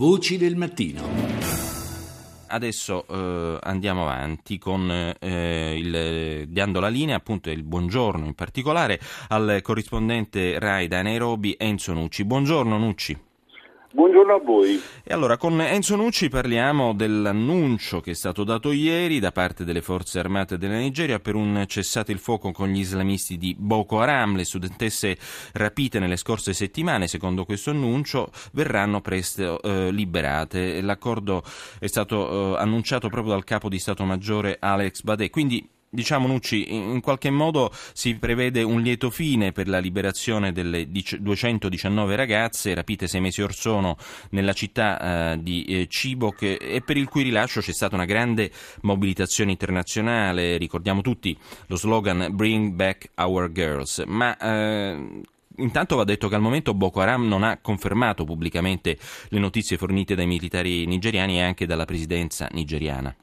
Voci del mattino. Adesso eh, andiamo avanti con eh, il, dando la linea, appunto il buongiorno in particolare, al corrispondente RAI da Nairobi Enzo Nucci. Buongiorno Nucci. Buongiorno a voi. E allora, con Enzo Nucci parliamo dell'annuncio che è stato dato ieri da parte delle forze armate della Nigeria per un cessate il fuoco con gli islamisti di Boko Haram. Le studentesse rapite nelle scorse settimane, secondo questo annuncio, verranno presto eh, liberate. L'accordo è stato eh, annunciato proprio dal capo di Stato Maggiore Alex Badè. Quindi Diciamo Nucci, in qualche modo si prevede un lieto fine per la liberazione delle 219 ragazze rapite sei mesi or sono nella città eh, di eh, Cibok e per il cui rilascio c'è stata una grande mobilitazione internazionale, ricordiamo tutti lo slogan Bring Back Our Girls, ma eh, Intanto va detto che al momento Boko Haram non ha confermato pubblicamente le notizie fornite dai militari nigeriani e anche dalla presidenza nigeriana.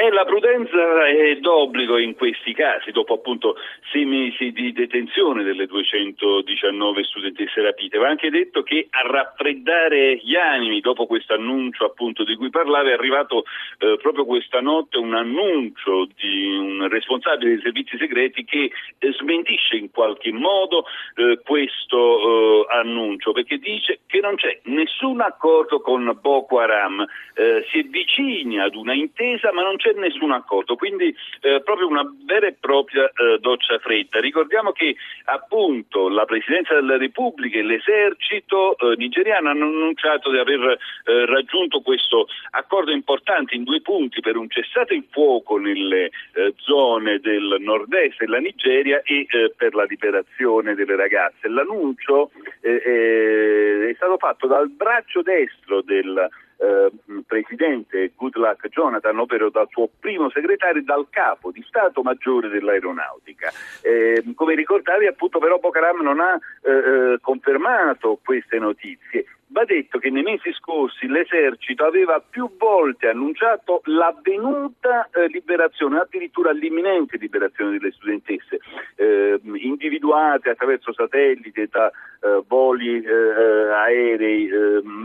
E la prudenza è d'obbligo in questi casi, dopo appunto sei mesi di detenzione delle 219 studentesse rapite. Va anche detto che a raffreddare gli animi dopo questo annuncio appunto di cui parlava è arrivato eh, proprio questa notte un annuncio di un responsabile dei servizi segreti che eh, smentisce in qualche modo eh, questo eh, annuncio perché dice che non c'è nessun accordo con Boko Haram, eh, si è vicini ad una intesa ma non c'è c'è nessun accordo, quindi eh, proprio una vera e propria eh, doccia fredda. Ricordiamo che appunto la Presidenza della Repubblica e l'esercito eh, nigeriano hanno annunciato di aver eh, raggiunto questo accordo importante in due punti per un cessate il fuoco nelle eh, zone del nord-est della Nigeria e eh, per la liberazione delle ragazze. L'annuncio è stato fatto dal braccio destro del eh, presidente Goodluck Jonathan, ovvero dal suo primo segretario e dal capo di Stato Maggiore dell'Aeronautica. Eh, come ricordavi appunto però Boko Haram non ha eh, eh confermato queste notizie Va detto che nei mesi scorsi l'esercito aveva più volte annunciato l'avvenuta eh, liberazione, addirittura l'imminente liberazione delle studentesse, eh, individuate attraverso satelliti da eh, voli aerei,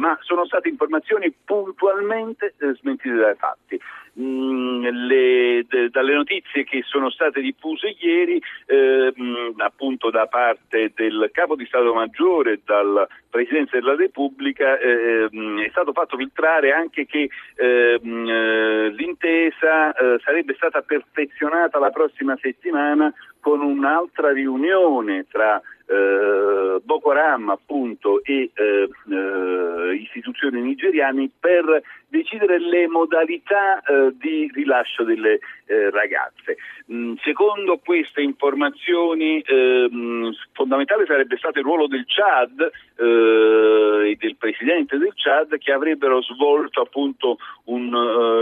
ma sono state informazioni puntualmente smentite dai fatti. Mm, le, de, dalle notizie che sono state diffuse ieri, mm, appunto da parte del capo di Stato Maggiore, dal Presidente della Repubblica, eh, mm, è stato fatto filtrare anche che eh, eh, l'intesa eh, sarebbe stata perfezionata la prossima settimana con un'altra riunione tra eh, Boko Haram appunto e eh, eh, istituzioni nigeriane per decidere le modalità eh, di rilascio delle eh, ragazze. Mm, secondo queste informazioni ehm, fondamentale sarebbe stato il ruolo del Chad e del presidente del Chad che avrebbero svolto appunto un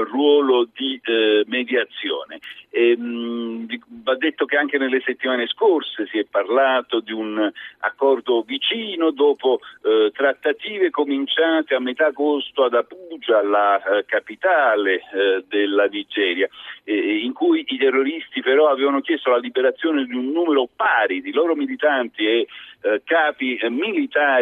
ruolo di mediazione. E, mh, mm, va detto che anche nelle settimane scorse si è parlato di un accordo vicino dopo eh, trattative cominciate a metà agosto ad Abuja, la eh, capitale eh, della Nigeria, in cui i terroristi però avevano chiesto la liberazione di un numero pari di loro militanti e eh, capi eh,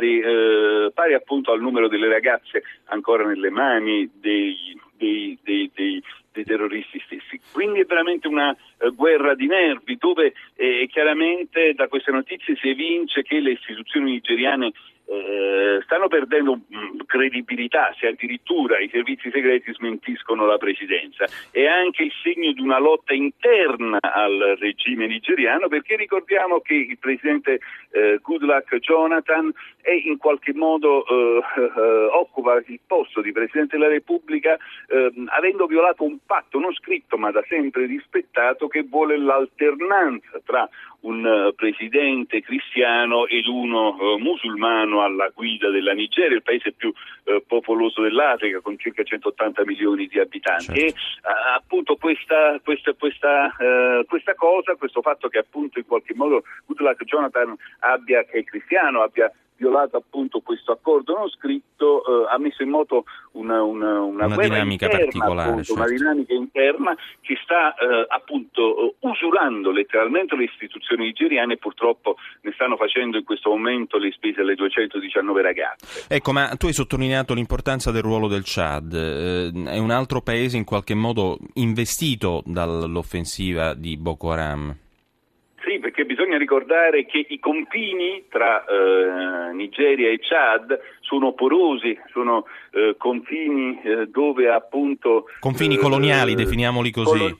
militari eh, pari appunto al numero delle ragazze ancora nelle mani dei, dei, dei, dei dei terroristi stessi. Quindi è veramente una uh, guerra di nervi dove eh, chiaramente da queste notizie si evince che le istituzioni nigeriane eh, stanno perdendo mm, credibilità se addirittura i servizi segreti smentiscono la presidenza. È anche il segno di una lotta interna al regime nigeriano perché ricordiamo che il presidente eh, Goodluck Jonathan è in qualche modo eh, eh occupa il posto di presidente della Repubblica ehm, avendo violato un patto non scritto ma da sempre rispettato che vuole l'alternanza tra un uh, presidente cristiano ed uno uh, alla guida della Nigeria, il paese più uh, popoloso dell'Africa con circa 180 milioni di abitanti. Certo. E appunto questa, questa, questa, questa, cosa, questo fatto che appunto in qualche modo Goodluck Jonathan abbia, che è cristiano, abbia violato appunto questo accordo non scritto, eh, ha messo in moto una, una, una, una dinamica interna, particolare, appunto, certo. una dinamica interna che sta eh, appunto usurando letteralmente le istituzioni nigeriane e purtroppo ne stanno facendo in questo momento le spese alle 219 ragazze. Ecco, ma tu hai sottolineato l'importanza del ruolo del Chad, eh, è un altro paese in qualche modo investito dall'offensiva di Boko Haram. Sì, perché bisogna ricordare che i confini tra eh, Nigeria e Chad sono porosi, sono eh, confini eh, dove appunto... Confini coloniali, definiamoli così. Colo-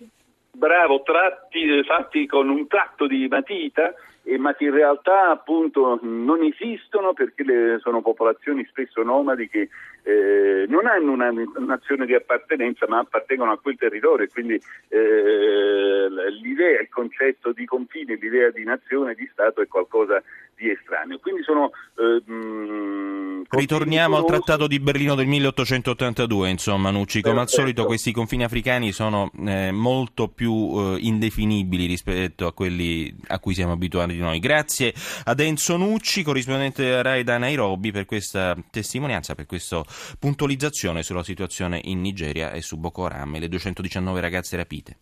bravo, tratti, fatti con un tratto di matita ma che in realtà appunto non esistono perché le, sono popolazioni spesso nomadi che eh, non hanno una nazione di appartenenza ma appartengono a quel territorio e quindi eh, l'idea, il concetto di confine, l'idea di nazione, di Stato è qualcosa di estraneo. Quindi sono eh, mh, Ritorniamo al Trattato di Berlino del 1882, insomma, Nucci, come Perfetto. al solito questi confini africani sono eh, molto più eh, indefinibili rispetto a quelli a cui siamo abituati noi. Grazie ad Enzo Nucci, corrispondente RAI da Nairobi, per questa testimonianza, per questa puntualizzazione sulla situazione in Nigeria e su Boko Haram e le 219 ragazze rapite.